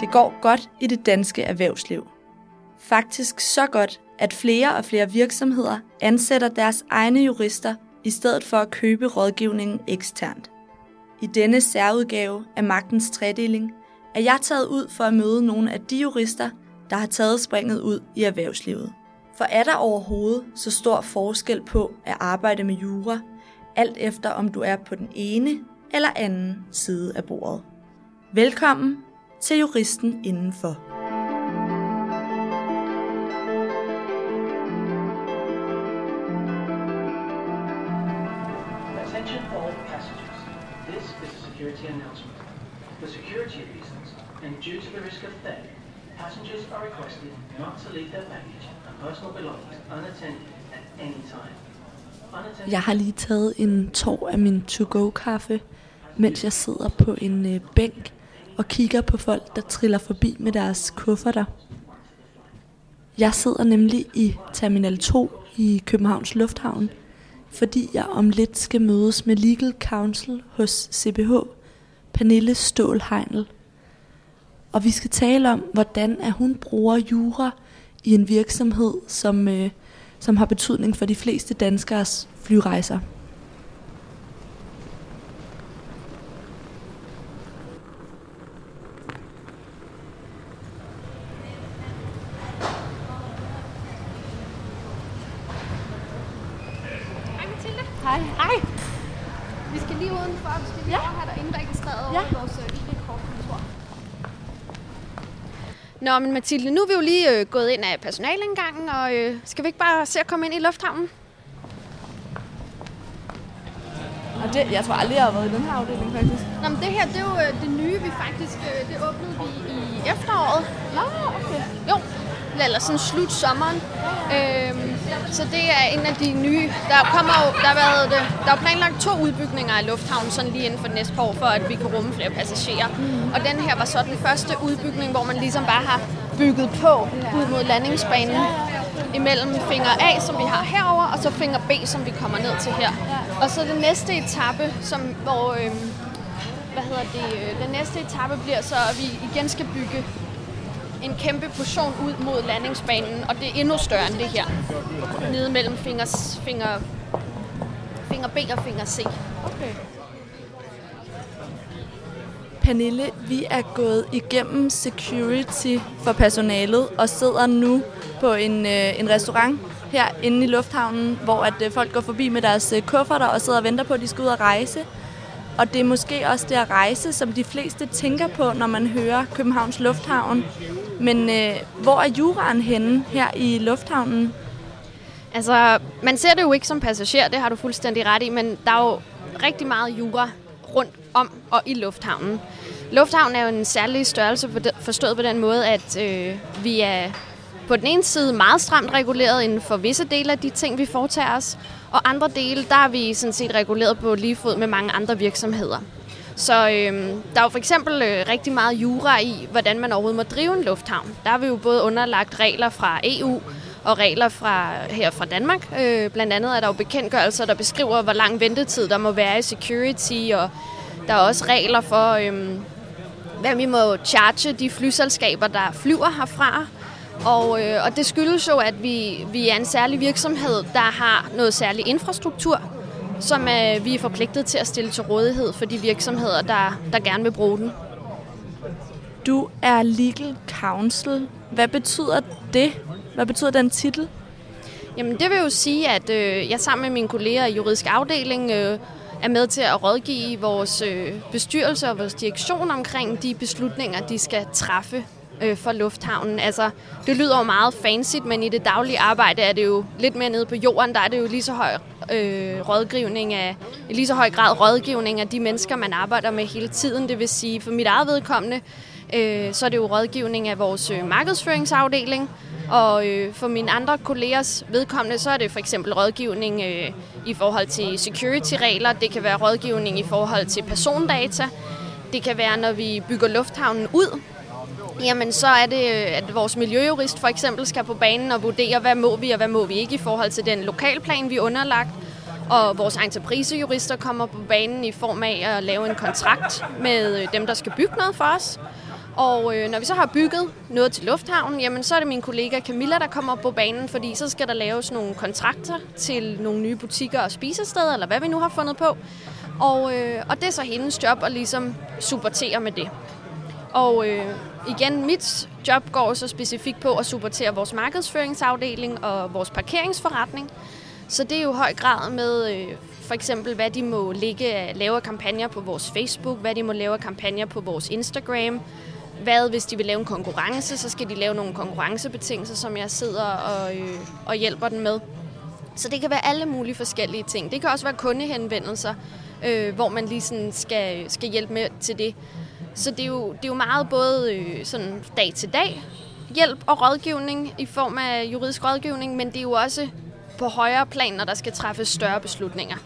Det går godt i det danske erhvervsliv. Faktisk så godt, at flere og flere virksomheder ansætter deres egne jurister i stedet for at købe rådgivningen eksternt. I denne særudgave af Magtens Tredeling er jeg taget ud for at møde nogle af de jurister, der har taget springet ud i erhvervslivet. For er der overhovedet så stor forskel på at arbejde med jura, alt efter om du er på den ene eller anden side af bordet? Velkommen til Juristen Indenfor. Attention all passengers. This is a security announcement. For security reasons, and due to the risk of theft, passengers are requested not to leave their baggage and personal belongings unattended at any time. Jeg har lige taget en tår af min to-go-kaffe, mens jeg sidder på en øh, bænk og kigger på folk, der triller forbi med deres kufferter. Jeg sidder nemlig i Terminal 2 i Københavns Lufthavn, fordi jeg om lidt skal mødes med Legal Counsel hos CBH, Pernille Stål Heinl. Og vi skal tale om, hvordan at hun bruger jura i en virksomhed, som, øh, som har betydning for de fleste danskers flyrejser. Hej Mathilde. Hej. Hej. Vi skal lige udenfor. Vi skal lige ja. over her, der er indregistreret Ja. over i vores øh, ID-kortkontor. Nå, men Mathilde, nu er vi jo lige øh, gået ind af personalindgangen, og øh, skal vi ikke bare se at komme ind i lufthavnen? Og det, jeg tror aldrig, jeg har været i den her afdeling, faktisk. Nå, men det her, det er jo øh, det nye, vi faktisk, øh, det åbnede vi i efteråret. Nå, okay. Jo, eller sådan slut sommeren. Øhm, så det er en af de nye. Der kommer jo, der har været, øh, der er planlagt to udbygninger af lufthavnen sådan lige inden for næste par år, for at vi kan rumme flere passagerer. Mm. Og den her var så den første udbygning, hvor man ligesom bare har bygget på ud mod landingsbanen imellem finger A, som vi har herover, og så finger B, som vi kommer ned til her. Og så den næste etape, som, hvor, øhm, hvad hedder det, øh, den næste etape bliver så, at vi igen skal bygge en kæmpe portion ud mod landingsbanen, og det er endnu større end det her. Nede mellem fingers, finger, finger B og finger C. okay. Pernille, vi er gået igennem security for personalet og sidder nu på en, øh, en restaurant her inde i lufthavnen, hvor at øh, folk går forbi med deres øh, kufferter og sidder og venter på, at de skal ud og rejse. Og det er måske også det at rejse, som de fleste tænker på, når man hører Københavns Lufthavn. Men øh, hvor er juraen henne her i lufthavnen? Altså, man ser det jo ikke som passager, det har du fuldstændig ret i, men der er jo rigtig meget jura rundt om og i lufthavnen. Lufthavnen er jo en særlig størrelse forstået på den måde, at øh, vi er på den ene side meget stramt reguleret inden for visse dele af de ting, vi foretager os, og andre dele, der er vi sådan set reguleret på lige fod med mange andre virksomheder. Så øhm, der er jo for eksempel øh, rigtig meget jura i, hvordan man overhovedet må drive en lufthavn. Der har vi jo både underlagt regler fra EU og regler fra her fra Danmark. Øh, blandt andet er der jo bekendtgørelser, der beskriver, hvor lang ventetid der må være i security, og der er også regler for, øhm, hvad vi må charge de flyselskaber, der flyver herfra. Og, øh, og det skyldes jo, at vi, vi er en særlig virksomhed, der har noget særlig infrastruktur, som øh, vi er forpligtet til at stille til rådighed for de virksomheder, der, der gerne vil bruge den. Du er legal counsel. Hvad betyder det? Hvad betyder den titel? Jamen det vil jo sige, at øh, jeg sammen med mine kolleger i juridisk afdeling øh, er med til at rådgive vores øh, bestyrelse og vores direktion omkring de beslutninger, de skal træffe øh, for lufthavnen. Altså, det lyder jo meget fancy, men i det daglige arbejde er det jo lidt mere nede på jorden. Der er det jo lige så høj øh, rådgivning af, i lige så høj grad rådgivning af de mennesker, man arbejder med hele tiden. Det vil sige, for mit eget vedkommende, øh, så er det jo rådgivning af vores øh, markedsføringsafdeling, og øh, for mine andre kollegers vedkommende, så er det for eksempel rådgivning øh, i forhold til security-regler. Det kan være rådgivning i forhold til persondata. Det kan være, når vi bygger lufthavnen ud, jamen så er det, øh, at vores miljøjurist for eksempel skal på banen og vurdere, hvad må vi og hvad må vi ikke i forhold til den lokalplan, vi er underlagt. Og vores entreprisejurister kommer på banen i form af at lave en kontrakt med øh, dem, der skal bygge noget for os. Og øh, når vi så har bygget noget til lufthavnen, jamen så er det min kollega Camilla, der kommer på banen, fordi så skal der laves nogle kontrakter til nogle nye butikker og spisesteder, eller hvad vi nu har fundet på. Og, øh, og det er så hendes job at ligesom supportere med det. Og øh, igen, mit job går så specifikt på at supportere vores markedsføringsafdeling og vores parkeringsforretning. Så det er jo i høj grad med øh, for eksempel, hvad de må ligge, lave kampagner på vores Facebook, hvad de må lave kampagner på vores Instagram, hvad hvis de vil lave en konkurrence, så skal de lave nogle konkurrencebetingelser, som jeg sidder og, øh, og hjælper den med. Så det kan være alle mulige forskellige ting. Det kan også være kundehenvendelser, øh, hvor man lige sådan skal, skal hjælpe med til det. Så det er jo, det er jo meget både øh, sådan dag til dag hjælp og rådgivning i form af juridisk rådgivning, men det er jo også på højere plan, når der skal træffes større beslutninger.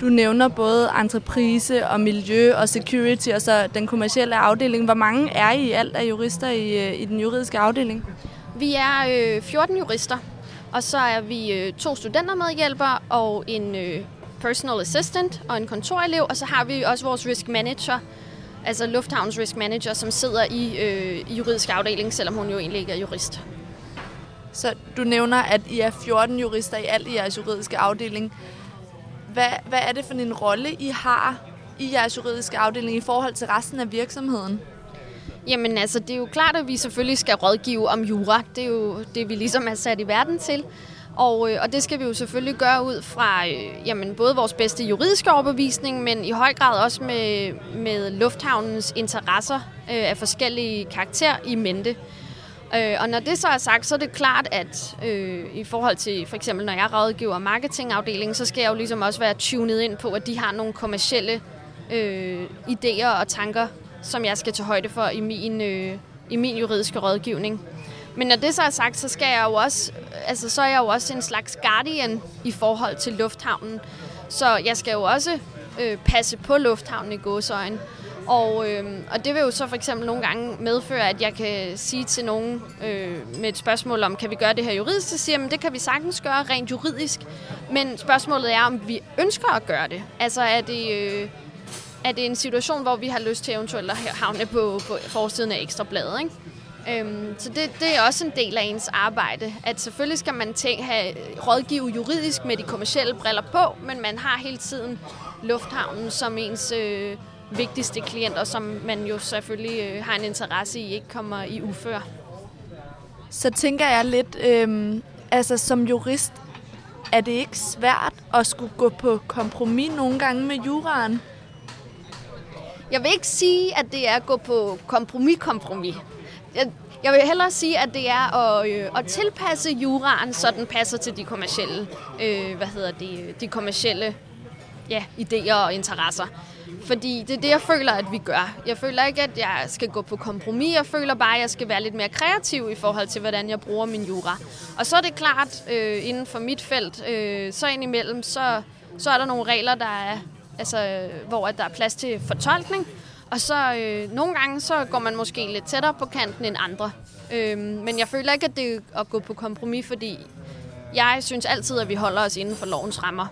Du nævner både entreprise og miljø og security og så den kommercielle afdeling. Hvor mange er I alt af jurister i, øh, i den juridiske afdeling? Vi er øh, 14 jurister, og så er vi øh, to studentermedhjælpere og en øh, personal assistant og en kontorelev, og så har vi også vores risk manager, altså Lufthavns risk manager, som sidder i, øh, juridisk afdeling, selvom hun jo egentlig ikke er jurist. Så du nævner, at I er 14 jurister i alt i jeres juridiske afdeling. Hvad, hvad er det for en rolle, I har i jeres juridiske afdeling i forhold til resten af virksomheden? Jamen altså, det er jo klart, at vi selvfølgelig skal rådgive om jura. Det er jo det, vi ligesom er sat i verden til. Og, øh, og det skal vi jo selvfølgelig gøre ud fra øh, jamen, både vores bedste juridiske overbevisning, men i høj grad også med, med lufthavnens interesser øh, af forskellige karakter i mente. Øh, og når det så er sagt, så er det klart, at øh, i forhold til for eksempel, når jeg rådgiver marketingafdelingen, så skal jeg jo ligesom også være tunet ind på, at de har nogle kommercielle øh, idéer og tanker, som jeg skal tage højde for i min, øh, i min juridiske rådgivning. Men når det så er sagt, så skal jeg jo også, altså så er jeg jo også en slags guardian i forhold til lufthavnen. Så jeg skal jo også øh, passe på lufthavnen i gåsøjen. Og, øh, og det vil jo så for eksempel nogle gange medføre, at jeg kan sige til nogen øh, med et spørgsmål om, kan vi gøre det her juridisk? Så siger jeg, det kan vi sagtens gøre rent juridisk. Men spørgsmålet er, om vi ønsker at gøre det. Altså er det, øh, er det en situation, hvor vi har lyst til eventuelt at havne på, på forsiden af Ekstrabladet, ikke? Øhm, så det, det er også en del af ens arbejde, at selvfølgelig skal man tænke, have rådgive juridisk med de kommercielle briller på, men man har hele tiden lufthavnen som ens øh, vigtigste klienter, som man jo selvfølgelig øh, har en interesse i ikke kommer i ufør. Så tænker jeg lidt, øh, altså som jurist, er det ikke svært at skulle gå på kompromis nogle gange med juraen? Jeg vil ikke sige, at det er at gå på kompromis-kompromis. Jeg, jeg vil hellere sige, at det er at, øh, at tilpasse juraen, så den passer til de kommercielle, øh, hvad hedder det, de kommercielle ja, idéer og interesser. Fordi det er det, jeg føler, at vi gør. Jeg føler ikke, at jeg skal gå på kompromis. Jeg føler bare, at jeg skal være lidt mere kreativ i forhold til, hvordan jeg bruger min jura. Og så er det klart, øh, inden for mit felt, øh, så indimellem, så, så er der nogle regler, der er, altså, øh, hvor at der er plads til fortolkning. Og så øh, nogle gange, så går man måske lidt tættere på kanten end andre. Øh, men jeg føler ikke, at det er at gå på kompromis, fordi jeg synes altid, at vi holder os inden for lovens rammer.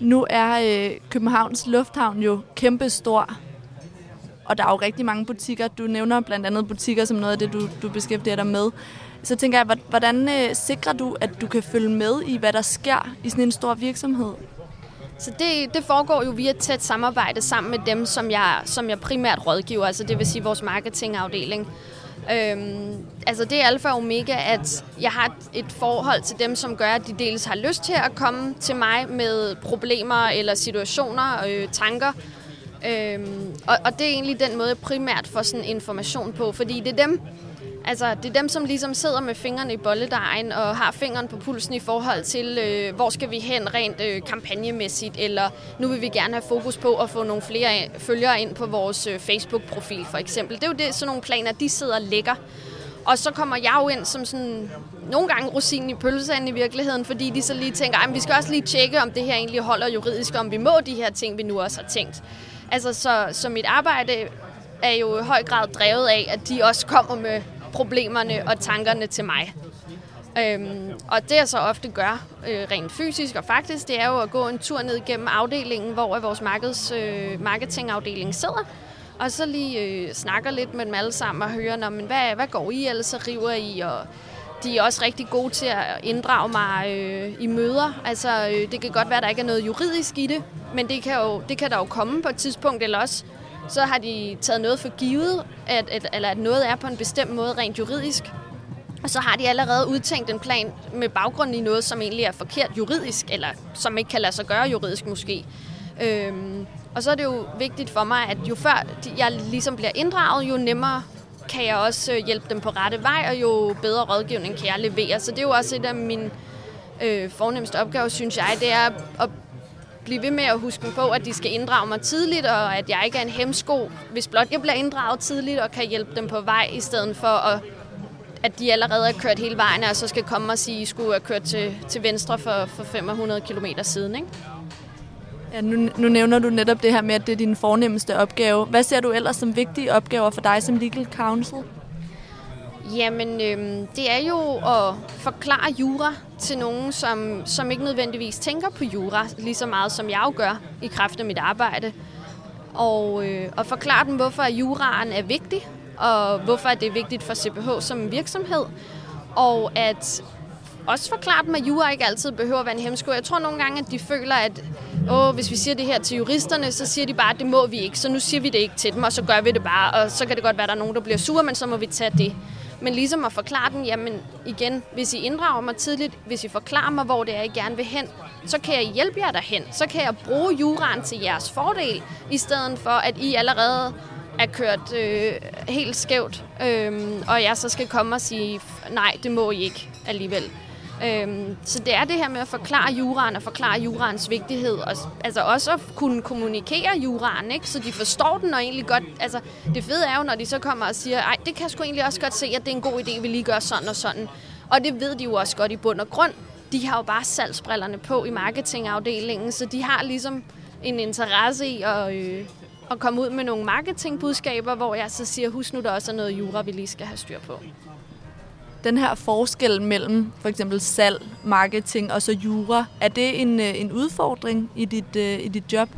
Nu er øh, Københavns Lufthavn jo kæmpe stor, og der er jo rigtig mange butikker. Du nævner blandt andet butikker som noget af det, du, du beskæftiger dig med. Så tænker jeg, hvordan øh, sikrer du, at du kan følge med i, hvad der sker i sådan en stor virksomhed? Så det, det foregår jo via et tæt samarbejde sammen med dem, som jeg, som jeg primært rådgiver, altså det vil sige vores marketingafdeling. Øhm, altså det er alfa og omega, at jeg har et forhold til dem, som gør, at de dels har lyst til at komme til mig med problemer eller situationer og øh, tanker. Øhm, og, og det er egentlig den måde, jeg primært får sådan information på, fordi det er dem, Altså, det er dem, som ligesom sidder med fingrene i bolledejen og har fingeren på pulsen i forhold til, øh, hvor skal vi hen rent øh, kampagnemæssigt, eller nu vil vi gerne have fokus på at få nogle flere følgere ind på vores øh, Facebook-profil, for eksempel. Det er jo det, sådan nogle planer, de sidder og lægger. Og så kommer jeg jo ind som sådan, nogle gange rosinen i pølseanden i virkeligheden, fordi de så lige tænker, at vi skal også lige tjekke, om det her egentlig holder juridisk, om vi må de her ting, vi nu også har tænkt. Altså, så, så mit arbejde er jo i høj grad drevet af, at de også kommer med problemerne og tankerne til mig. Øhm, og det jeg så ofte gør, øh, rent fysisk og faktisk, det er jo at gå en tur ned gennem afdelingen, hvor vores markeds, øh, marketingafdeling sidder, og så lige øh, snakker lidt med dem alle sammen og hører, Nå, men hvad, hvad går I ellers og river I, og de er også rigtig gode til at inddrage mig øh, i møder. Altså, øh, det kan godt være, at der ikke er noget juridisk i det, men det kan, jo, det kan der jo komme på et tidspunkt, eller også så har de taget noget for givet, at, at, eller at noget er på en bestemt måde rent juridisk. Og så har de allerede udtænkt en plan med baggrund i noget, som egentlig er forkert juridisk, eller som ikke kan lade sig gøre juridisk måske. Øhm, og så er det jo vigtigt for mig, at jo før jeg ligesom bliver inddraget, jo nemmere kan jeg også øh, hjælpe dem på rette vej, og jo bedre rådgivning kan jeg levere. Så det er jo også et af mine øh, fornemmeste opgaver, synes jeg, det er at blive ved med at huske på, at de skal inddrage mig tidligt, og at jeg ikke er en hemsko, hvis blot jeg bliver inddraget tidligt og kan hjælpe dem på vej, i stedet for at, at de allerede er kørt hele vejen, og så skal komme og sige, at I skulle have kørt til, til venstre for, for 500 km siden. Ikke? Ja, nu, nu nævner du netop det her med, at det er din fornemmeste opgave. Hvad ser du ellers som vigtige opgaver for dig som legal counsel? Jamen, øhm, det er jo at forklare jura til nogen, som, som ikke nødvendigvis tænker på jura lige så meget, som jeg jo gør i kraft af mit arbejde. Og, øh, og forklare dem, hvorfor juraen er vigtig, og hvorfor det er vigtigt for CPH som virksomhed. Og at også forklare dem, at jura ikke altid behøver at være en hemsko. Jeg tror nogle gange, at de føler, at Åh, hvis vi siger det her til juristerne, så siger de bare, at det må vi ikke, så nu siger vi det ikke til dem, og så gør vi det bare, og så kan det godt være, at der er nogen, der bliver sure, men så må vi tage det. Men ligesom at forklare den, jamen igen, hvis I inddrager mig tidligt, hvis I forklarer mig, hvor det er, I gerne vil hen, så kan jeg hjælpe jer derhen. Så kan jeg bruge juraen til jeres fordel, i stedet for, at I allerede er kørt øh, helt skævt, øh, og jeg så skal komme og sige, nej, det må I ikke alligevel. Øhm, så det er det her med at forklare juraen og forklare juraens vigtighed. Og, altså også at kunne kommunikere juraen, ikke? så de forstår den og egentlig godt... Altså, det fede er jo, når de så kommer og siger, ej, det kan jeg sgu egentlig også godt se, at det er en god idé, vi lige gør sådan og sådan. Og det ved de jo også godt i bund og grund. De har jo bare salgsbrillerne på i marketingafdelingen, så de har ligesom en interesse i at, øh, at komme ud med nogle marketingbudskaber, hvor jeg så siger, husk nu, der også er noget jura, vi lige skal have styr på den her forskel mellem for eksempel salg, marketing og så jura, er det en, øh, en udfordring i dit, øh, i dit job?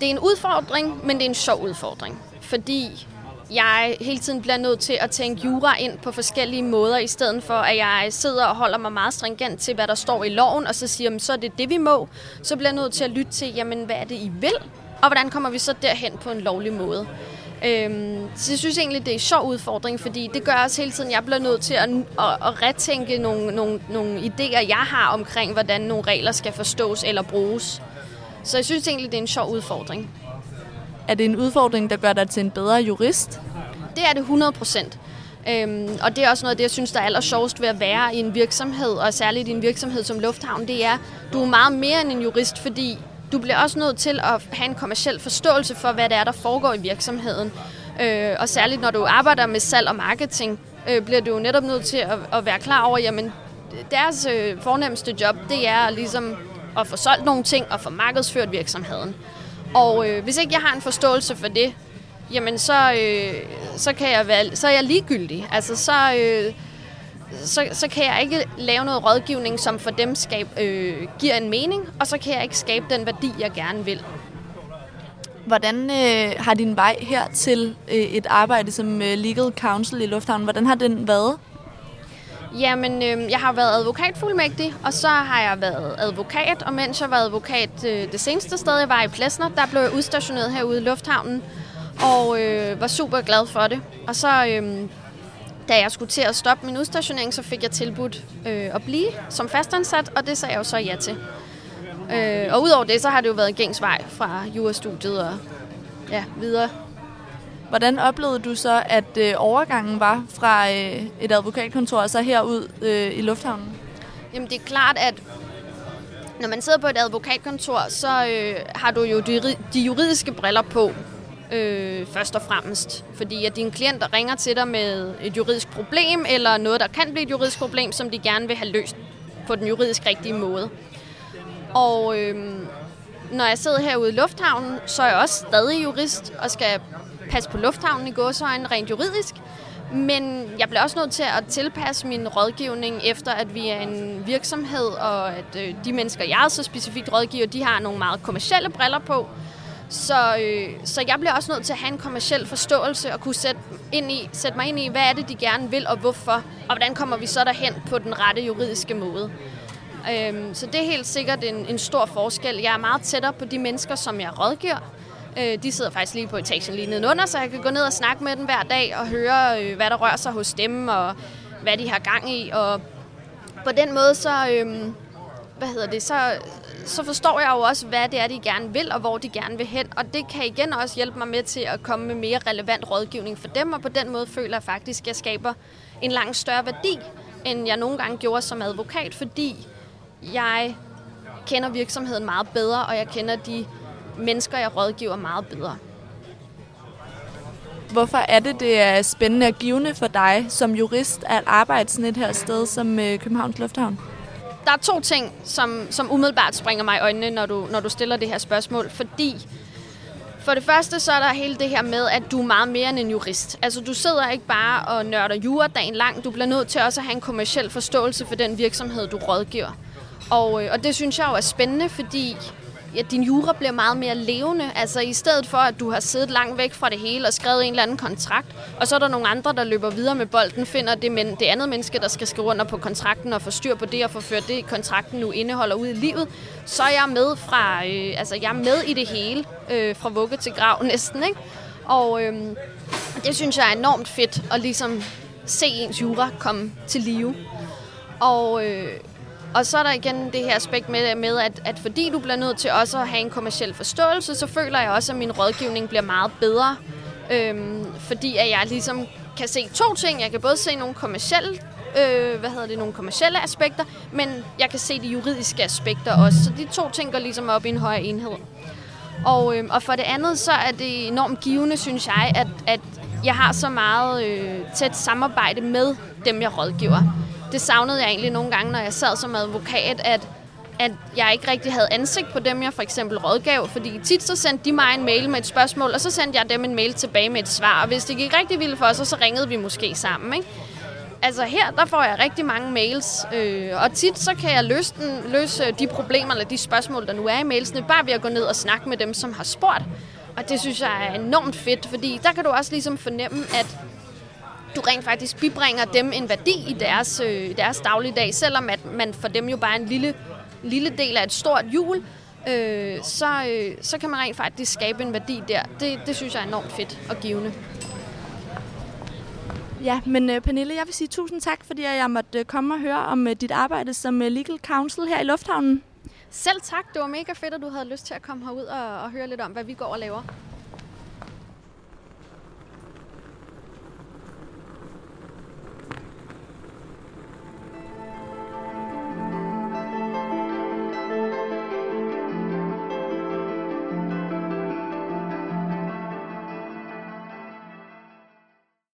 Det er en udfordring, men det er en sjov udfordring, fordi jeg hele tiden bliver nødt til at tænke jura ind på forskellige måder, i stedet for at jeg sidder og holder mig meget stringent til, hvad der står i loven, og så siger, jamen, så er det det, vi må. Så bliver jeg nødt til at lytte til, jamen, hvad er det, I vil? Og hvordan kommer vi så derhen på en lovlig måde? Øhm, så jeg synes egentlig, det er en sjov udfordring, fordi det gør også hele tiden, jeg bliver nødt til at, at, at retænke nogle, nogle, nogle idéer, jeg har omkring, hvordan nogle regler skal forstås eller bruges. Så jeg synes egentlig, det er en sjov udfordring. Er det en udfordring, der gør dig til en bedre jurist? Det er det 100 procent. Øhm, og det er også noget af det, jeg synes, der er aller sjovest ved at være i en virksomhed, og særligt i en virksomhed som Lufthavn, det er, du er meget mere end en jurist, fordi du bliver også nødt til at have en kommersiel forståelse for, hvad det er, der foregår i virksomheden. Øh, og særligt når du arbejder med salg og marketing, øh, bliver du netop nødt til at, at være klar over, jamen deres øh, fornemmeste job, det er ligesom at få solgt nogle ting og få markedsført virksomheden. Og øh, hvis ikke jeg har en forståelse for det, jamen så, øh, så, kan jeg være, så er jeg ligegyldig. Altså så, øh, så, så kan jeg ikke lave noget rådgivning, som for dem skab, øh, giver en mening, og så kan jeg ikke skabe den værdi, jeg gerne vil. Hvordan øh, har din vej her til øh, et arbejde som øh, legal counsel i Lufthavnen, hvordan har den været? Jamen, øh, jeg har været advokatfuldmægtig, og så har jeg været advokat, og mens jeg var advokat øh, det seneste sted, jeg var i Plesner, der blev jeg udstationeret herude i Lufthavnen, og øh, var super glad for det. Og så øh, da jeg skulle til at stoppe min udstationering, så fik jeg tilbudt øh, at blive som fastansat, og det sagde jeg jo så ja til. Øh, og udover det, så har det jo været gængs vej fra jurastudiet og ja, videre. Hvordan oplevede du så, at øh, overgangen var fra øh, et advokatkontor og så herud øh, i lufthavnen? Jamen det er klart, at når man sidder på et advokatkontor, så øh, har du jo de, de juridiske briller på øh, først og fremmest. Fordi at dine klienter ringer til dig med et juridisk problem, eller noget, der kan blive et juridisk problem, som de gerne vil have løst på den juridisk rigtige måde. Og øh, når jeg sidder herude i lufthavnen, så er jeg også stadig jurist og skal passe på lufthavnen i gåsøjne rent juridisk. Men jeg bliver også nødt til at tilpasse min rådgivning efter, at vi er en virksomhed, og at øh, de mennesker, jeg så specifikt rådgiver, de har nogle meget kommersielle briller på. Så, øh, så jeg bliver også nødt til at have en kommersiel forståelse og kunne sætte, ind i, sætte mig ind i, hvad er det, de gerne vil og hvorfor, og hvordan kommer vi så derhen på den rette juridiske måde. Øhm, så det er helt sikkert en, en stor forskel. Jeg er meget tættere på de mennesker, som jeg rådgiver. Øh, de sidder faktisk lige på etagen lige nedenunder, så jeg kan gå ned og snakke med dem hver dag og høre, øh, hvad der rører sig hos dem og hvad de har gang i. Og på den måde, så, øh, hvad hedder det, så, så forstår jeg jo også, hvad det er, de gerne vil, og hvor de gerne vil hen. Og det kan igen også hjælpe mig med til at komme med mere relevant rådgivning for dem, og på den måde føler jeg faktisk, at jeg skaber en langt større værdi, end jeg nogle gange gjorde som advokat, fordi jeg kender virksomheden meget bedre, og jeg kender de mennesker, jeg rådgiver meget bedre. Hvorfor er det, det er spændende og givende for dig som jurist at arbejde sådan et her sted som øh, Københavns Lufthavn? Der er to ting, som, som umiddelbart springer mig i øjnene, når du, når du stiller det her spørgsmål. Fordi for det første, så er der hele det her med, at du er meget mere end en jurist. Altså, du sidder ikke bare og nørder jura dagen lang. Du bliver nødt til også at have en kommersiel forståelse for den virksomhed, du rådgiver. Og, øh, og det synes jeg jo er spændende, fordi ja, din jura bliver meget mere levende. Altså i stedet for, at du har siddet langt væk fra det hele og skrevet en eller anden kontrakt, og så er der nogle andre, der løber videre med bolden, finder det, men det andet menneske, der skal skrive under på kontrakten og få styr på det og få ført det, kontrakten nu indeholder ud i livet, så er jeg med fra, øh, altså jeg er med i det hele, øh, fra vugge til grav næsten, ikke? Og øh, det synes jeg er enormt fedt at ligesom se ens jura komme til live. Og, øh, og så er der igen det her aspekt med, med at, at fordi du bliver nødt til også at have en kommersiel forståelse, så føler jeg også, at min rådgivning bliver meget bedre. Øhm, fordi at jeg ligesom kan se to ting. Jeg kan både se nogle kommersielle, øh, hvad hedder det, nogle kommersielle aspekter, men jeg kan se de juridiske aspekter også. Så de to ting går ligesom op i en højere enhed. Og, øh, og for det andet, så er det enormt givende, synes jeg, at, at jeg har så meget øh, tæt samarbejde med dem, jeg rådgiver det savnede jeg egentlig nogle gange, når jeg sad som advokat, at, at jeg ikke rigtig havde ansigt på dem, jeg for eksempel rådgav. Fordi tit så sendte de mig en mail med et spørgsmål, og så sendte jeg dem en mail tilbage med et svar. Og hvis det gik rigtig vildt for os, så ringede vi måske sammen. Ikke? Altså her, der får jeg rigtig mange mails, øh, og tit så kan jeg løse, den, løse øh, de problemer eller de spørgsmål, der nu er i mailsene, bare ved at gå ned og snakke med dem, som har spurgt. Og det synes jeg er enormt fedt, fordi der kan du også ligesom fornemme, at du rent faktisk bibringer dem en værdi i deres, øh, deres dagligdag, selvom at man for dem jo bare er en lille, lille del af et stort hjul, øh, så, øh, så kan man rent faktisk skabe en værdi der. Det, det synes jeg er enormt fedt og givende. Ja, men uh, Pernille, jeg vil sige tusind tak, fordi jeg måtte uh, komme og høre om uh, dit arbejde som uh, legal counsel her i Lufthavnen. Selv tak. Det var mega fedt, at du havde lyst til at komme herud og, og høre lidt om, hvad vi går og laver.